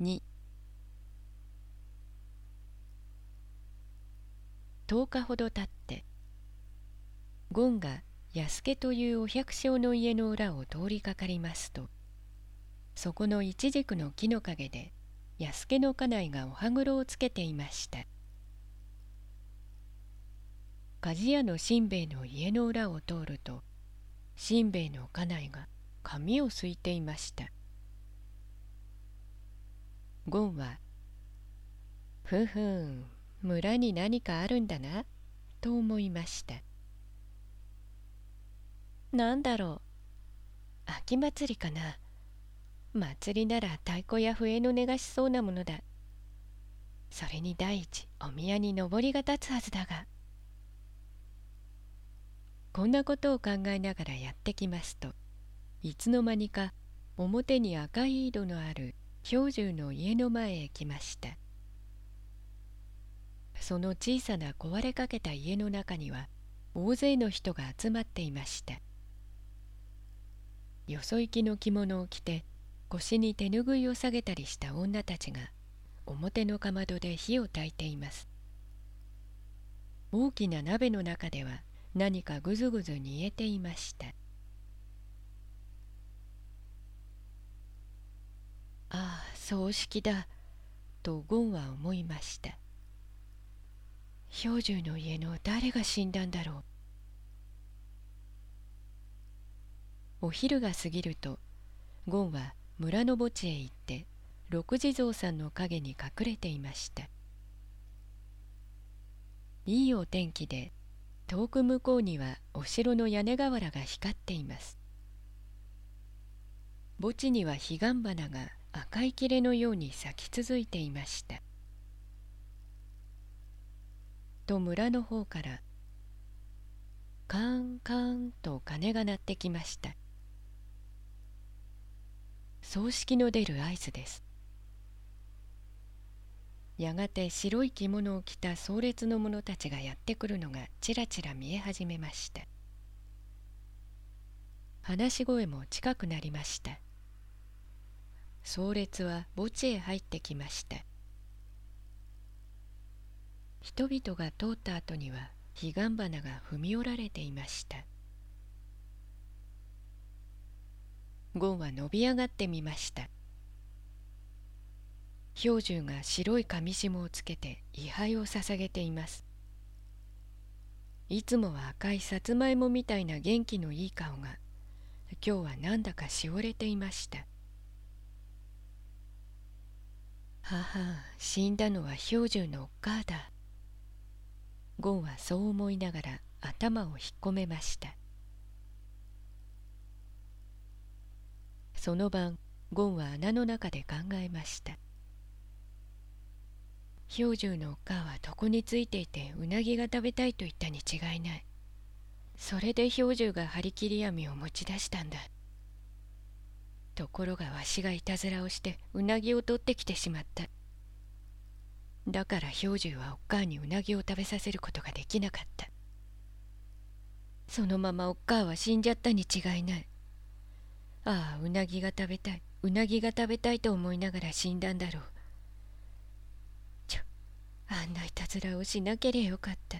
2 10日ほど経ってゴンが安家というお百姓の家の裏を通りかかりますとそこの一軸の木の陰で安家の家内がお歯黒をつけていました。鍛冶屋のしんべヱの家の裏を通るとしんべヱの家内が髪をすいていました。ゴンは「ふふん村に何かあるんだな」と思いました。なんだろう。秋祭りかな。祭りなら太鼓や笛の音がしそうなものだ。それに第一お宮に上りが立つはずだが。こんなことを考えながらやってきますといつの間にか表に赤い井戸のある兵十の家の前へ来ました。その小さな壊れかけた家の中には大勢の人が集まっていました。よそ行きの着物を着て腰に手ぬぐいを下げたりした女たちが表のかまどで火を焚いています。大きな鍋の中では何かぐずぐず煮えていました。葬式だとゴンは思いました。兵十の家の誰が死んだんだろう。お昼が過ぎるとゴンは村の墓地へ行って六地蔵さんの陰に隠れていました。いいお天気で遠く向こうにはお城の屋根瓦が光っています。墓地には彼岸花が赤い切れのように咲き続いていました。と村の方からカンカンと鐘が鳴ってきました。葬式の出る合図です。やがて白い着物を着た壮烈の者たちがやってくるのがちらちら見え始めました。話し声も近くなりました。壮烈は墓地へ入ってきました。人々が通った後には彼岸花が踏み折られていました。ゴンは伸び上がってみました。兵十が白い紙紐をつけて位牌を捧げています。いつもは赤いさつまいもみたいな元気のいい顔が今日はなんだかしおれていました。母死んだのは兵十のおっかだ。ゴンはそう思いながら頭を引っ込めました。その晩ゴンは穴の中で考えました。兵十のおっかは床についていてうなぎが食べたいと言ったに違いない。それで兵十が張り切り網を持ち出したんだ。ところがわしがいたずらをしてうなぎを取ってきてしまった。だから兵十はおっかあにうなぎを食べさせることができなかった。そのままおっかあは死んじゃったに違いない。ああうなぎが食べたい。うなぎが食べたいと思いながら死んだんだろう。ちょあんないたずらをしなければよかった。